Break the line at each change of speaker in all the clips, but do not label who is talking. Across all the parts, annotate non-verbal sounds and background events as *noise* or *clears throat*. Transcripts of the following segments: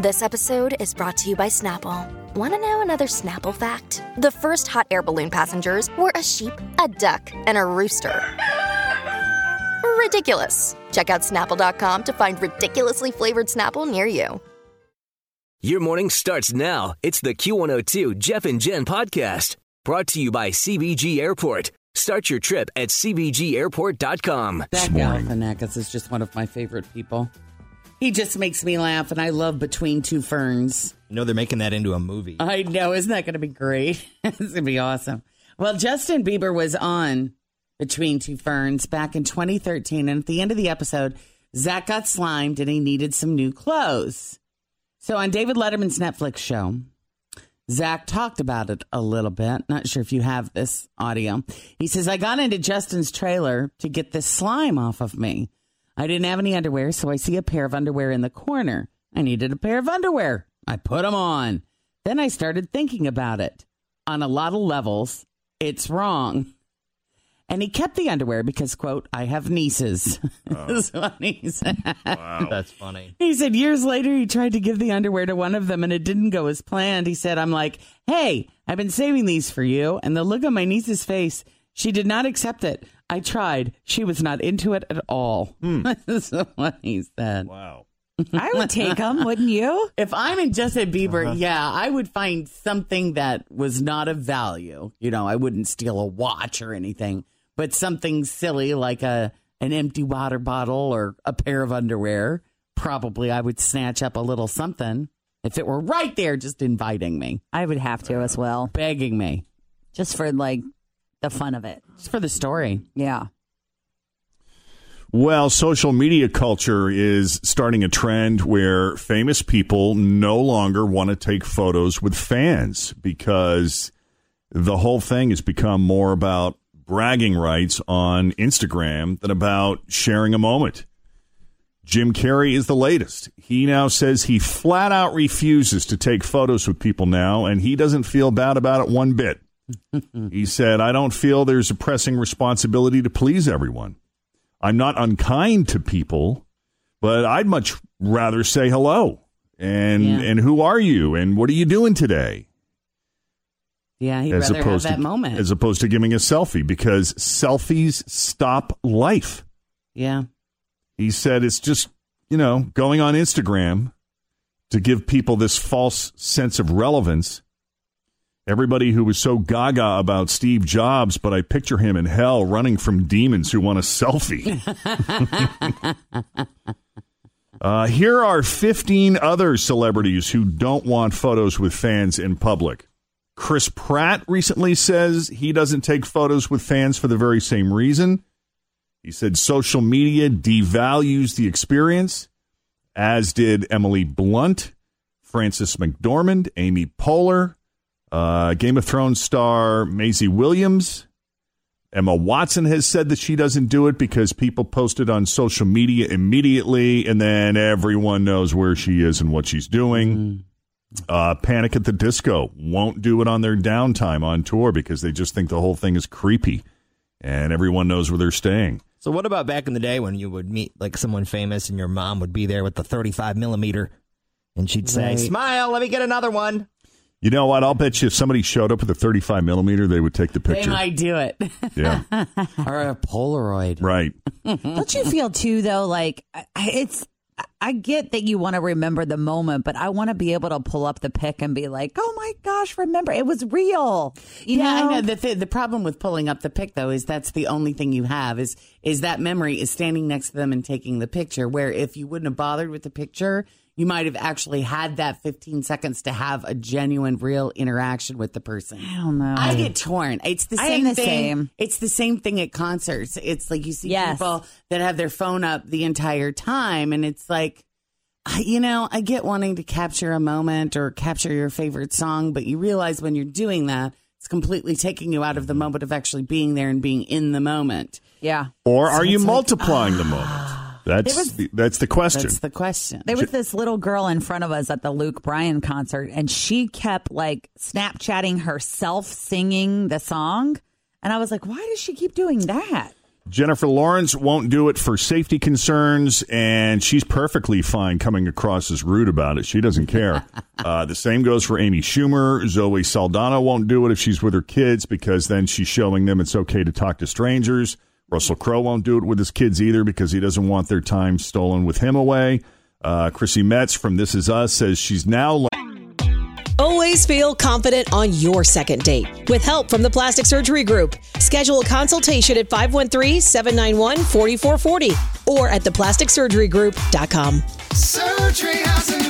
This episode is brought to you by Snapple. Want to know another Snapple fact? The first hot air balloon passengers were a sheep, a duck, and a rooster. Ridiculous. Check out snapple.com to find ridiculously flavored Snapple near you.
Your morning starts now. It's the Q102 Jeff and Jen podcast brought to you by CVG Airport. Start your trip at CVGAirport.com.
Zach Galifianakis is just one of my favorite people. He just makes me laugh, and I love Between Two Ferns.
You know they're making that into a movie.
I know, isn't that going to be great? *laughs* it's going to be awesome. Well, Justin Bieber was on Between Two Ferns back in 2013, and at the end of the episode, Zach got slimed and he needed some new clothes. So on David Letterman's Netflix show, Zach talked about it a little bit. Not sure if you have this audio. He says, I got into Justin's trailer to get this slime off of me. I didn't have any underwear, so I see a pair of underwear in the corner. I needed a pair of underwear. I put them on. Then I started thinking about it. On a lot of levels, it's wrong. And he kept the underwear because, quote, I have nieces. *laughs* Oh. That's what he said.
That's funny.
He said years later he tried to give the underwear to one of them and it didn't go as planned. He said, I'm like, hey, I've been saving these for you. And the look on my niece's face, she did not accept it. I tried. She was not into it at all. Hmm. *laughs* That's what he said.
Wow.
I would take them, wouldn't you? *laughs*
If I'm in Justin Bieber, uh-huh. yeah, I would find something that was not of value. You know, I wouldn't steal a watch or anything, but something silly like a an empty water bottle or a pair of underwear. Probably I would snatch up a little something if it were right there just inviting me,
I would have to as well,
begging me.
just for like the fun of it.
Just for the story.
Yeah.
Well, social media culture is starting a trend where famous people no longer want to take photos with fans because the whole thing has become more about bragging rights on Instagram than about sharing a moment. Jim Carrey is the latest. He now says he flat out refuses to take photos with people now, and he doesn't feel bad about it one bit. *laughs* he said, I don't feel there's a pressing responsibility to please everyone. I'm not unkind to people, but I'd much rather say hello. And
Yeah.
and who are you? And what are you doing today?
Yeah, he'd rather have that
to
moment.
as opposed to giving a selfie because selfies stop life.
yeah.
He said it's just, you know, going on Instagram to give people this false sense of relevance. Everybody who was so gaga about Steve Jobs, but I picture him in hell running from demons who want a selfie. *laughs* uh, here are 15 other celebrities who don't want photos with fans in public. Chris Pratt recently says he doesn't take photos with fans for the very same reason. He said social media devalues the experience, as did Emily Blunt, Frances McDormand, Amy Poehler, uh, Game of Thrones star Maisie Williams. Emma Watson has said that she doesn't do it because people post it on social media immediately, and then everyone knows where she is and what she's doing. Uh, Panic at the Disco won't do it on their downtime on tour because they just think the whole thing is creepy, and everyone knows where they're staying.
So what about back in the day when you would meet like someone famous and your mom would be there with the 35 millimeter and she'd say,
Right.
"Smile, let me get another one."
You know what? I'll bet you if somebody showed up with a 35 millimeter, they would take the picture.
They
picture.
might do it.
Yeah, *laughs*
or a Polaroid.
right.
Don't you feel too though like I- it's I get that you want to remember the moment, but I want to be able to pull up the pic and be like, "Oh my gosh, remember it was real." You
yeah,
know?
I know. The, th- the problem with pulling up the pic, though, is that's the only thing you have is is that memory is standing next to them and taking the picture. Where if you wouldn't have bothered with the picture, you might have actually had that 15 seconds to have a genuine, real interaction with the person.
I don't know.
I get torn. It's the
I
same
the
thing.
same.
It's the same thing at concerts. It's like you see
Yes.
people that have their phone up the entire time, and it's like, you know, I get wanting to capture a moment or capture your favorite song, but you realize when you're doing that, it's completely taking you out of the mm-hmm. moment of actually being there and being in the moment.
Yeah.
Or are you
it's like,
multiplying the ah. moment? That's
was-
the, that's the question.
That's the question.
There was this little girl in front of us at the Luke Bryan concert, and she kept like Snapchatting herself singing the song. And I was like, why does she keep doing that?
Jennifer Lawrence won't do it for safety concerns, and she's perfectly fine coming across as rude about it. She doesn't care. *laughs* uh, the same goes for Amy Schumer. Zoe Saldana won't do it if she's with her kids because then she's showing them it's okay to talk to strangers. Russell Crowe won't do it with his kids either because he doesn't want their time stolen with him away. Uh, Chrissy Metz from This Is Us says she's now.
Always feel confident on your second date. With help from the Plastic Surgery Group, schedule a consultation at 513-791-4440 or at theplasticsurgerygroup.com.
Surgery has an art.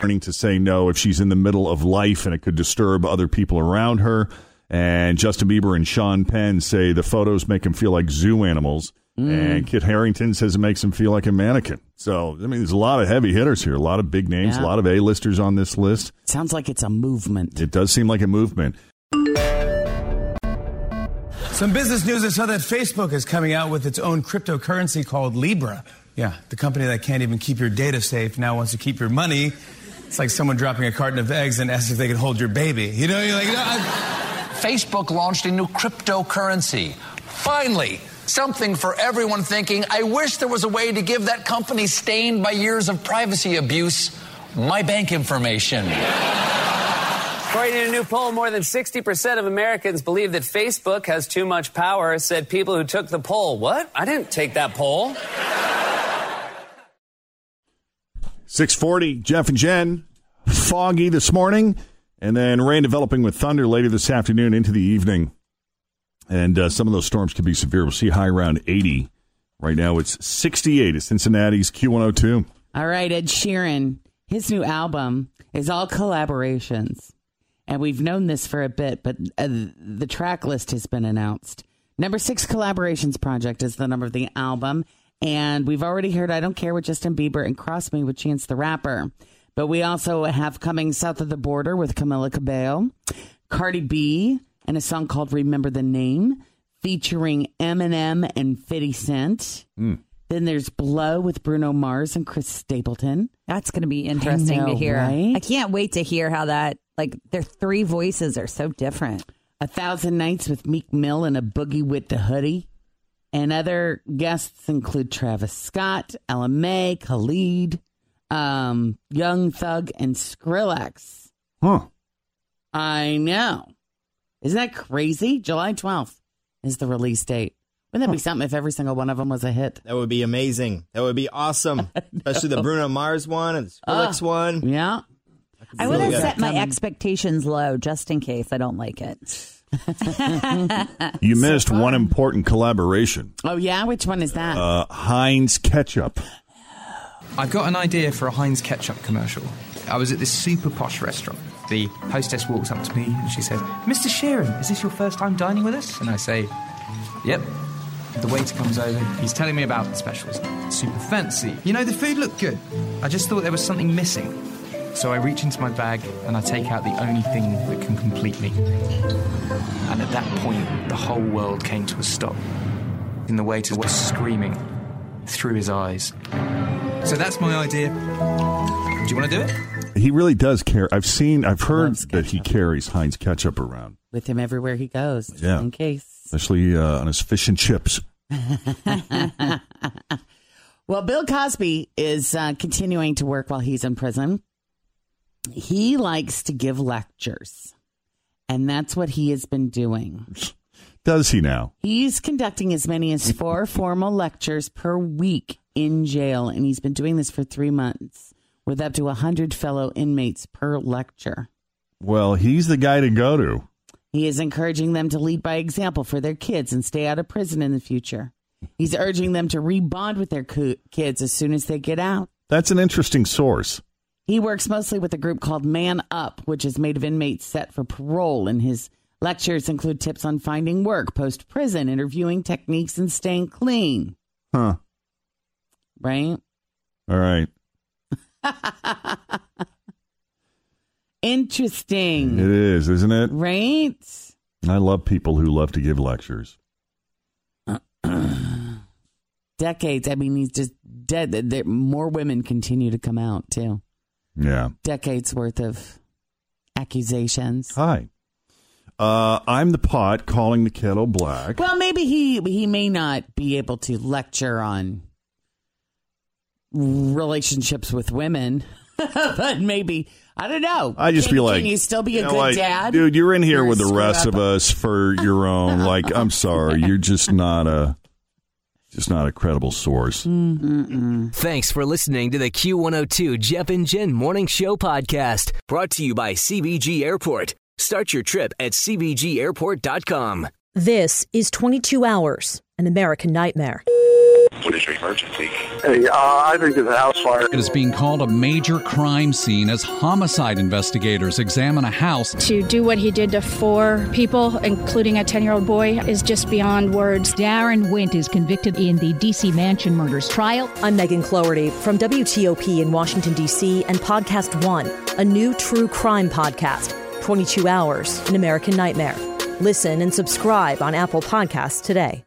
Learning to say no if she's in the middle of life and it could disturb other people around her. And Justin Bieber and Sean Penn say the photos make him feel like zoo animals. Mm. And Kit Harington says it makes him feel like a mannequin. So, I mean, there's a lot of heavy hitters here, a lot of big names,
Yeah.
a lot of A-listers on this list.
Sounds like it's a movement.
It does seem like a movement.
Some business news I saw that Facebook is coming out with its own cryptocurrency called Libra. Yeah, the company that can't even keep your data safe now wants to keep your money. It's like someone dropping a carton of eggs and asking if they can hold your baby. You know, you're like, no, I-
Facebook launched a new cryptocurrency. Finally, something for everyone thinking, I wish there was a way to give that company stained by years of privacy abuse my bank information.
According to a new poll, more than 60% of Americans believe that Facebook has too much power, said people who took the poll. What? I didn't take that poll.
640, Jeff and Jen. Foggy this morning, and then rain developing with thunder later this afternoon into the evening. And uh, some of those storms could be severe. We'll see high around 80. Right now it's 68 at Cincinnati's Q102.
All right, Ed Sheeran, his new album is all collaborations. And we've known this for a bit, but uh, the track list has been announced. Number six collaborations project is the number of the album. And we've already heard I Don't Care with Justin Bieber and Cross Me with Chance the Rapper. But we also have coming south of the border with Camila Cabello, Cardi B, and a song called Remember the Name, featuring Eminem and 50 Cent. Hmm. Then there's Blow with Bruno Mars and Chris Stapleton.
That's going to be interesting
know,
to hear.
right?
I can't wait to hear how that, like, their three voices are so different.
A Thousand Nights with Meek Mill and a Boogie with the Hoodie. And other guests include Travis Scott, Ella Mai, Khalid, um, Young Thug, and Skrillex.
Huh.
I know. Isn't that crazy? July 12th is the release date. Wouldn't that be something if every single one of them was a hit?
That would be amazing. That would be awesome. *laughs* Especially the Bruno Mars one and the Skrillex one.
Yeah.
I
really
would have set my
coming.
expectations low just in case I don't like it. *laughs*
You missed one important collaboration
Oh, yeah? Which one is that?
uh, Heinz Ketchup.
I've got an idea for a Heinz ketchup commercial. I was at this super posh restaurant. The hostess walks up to me and she says, Mr. Sheeran, is this your first time dining with us? And I say, Yep. The waiter comes over. He's telling me about the specials. Super fancy. You know, the food looked good. I just thought there was something missing. So I reach into my bag and I take out the only thing that can complete me. And at that point, the whole world came to a stop. And the waiter was screaming through his eyes. So that's my idea. Do you want to do it?
He really does care. I've seen, I've heard that he carries Heinz Ketchup around,
With him everywhere he goes,
Yeah.
in case.
especially uh, on his fish and chips. *laughs*
Well, Bill Cosby is uh, continuing to work while he's in prison. He likes to give lectures, and that's what he has been doing. *laughs*
Does he now?
He's conducting as many as four *laughs* formal lectures per week in jail, and he's been doing this for three months with up to a 100 fellow inmates per lecture.
Well, he's the guy to go to.
He is encouraging them to lead by example for their kids and stay out of prison in the future. He's urging them to rebond with their co- kids as soon as they get out.
That's an interesting source.
He works mostly with a group called Man Up, which is made of inmates set for parole, and his lectures include tips on finding work post prison, interviewing techniques, and staying clean.
Huh.
Right?
All right. *laughs*
Interesting.
It is, isn't it?
Right?
I love people who love to give lectures. *clears throat*
Decades. I mean, he's just dead. There, more women continue to come out, too.
Yeah.
Decades worth of accusations.
Hi. Uh, I'm the pot calling the kettle black.
Well, maybe he he may not be able to lecture on relationships with women, *laughs* but maybe I don't know.
I just
can,
feel like
can you still be a
know,
good
like,
dad,
dude. You're in here
You're
with the rest of us for your own. Like, I'm sorry, you're just not a, just not a credible source.
Thanks for listening to the Q102 Jeff and Jen Morning Show podcast, brought to you by CVG Airport. Start your trip at CVGAirport.com.
This is 22 Hours, an American nightmare.
What is your emergency?
Hey, uh, I think it's a house fire.
It is being called a major crime scene as homicide investigators examine a house.
To do what he did to four people, including a 10 year old boy, is just beyond words.
Daron Wint is convicted in the D.C. Mansion murders trial.
I'm Megan Cloherty from WTOP in Washington, D.C., and Podcast One, a new true crime podcast. 22 Hours, an American nightmare. Listen and subscribe on Apple Podcasts today.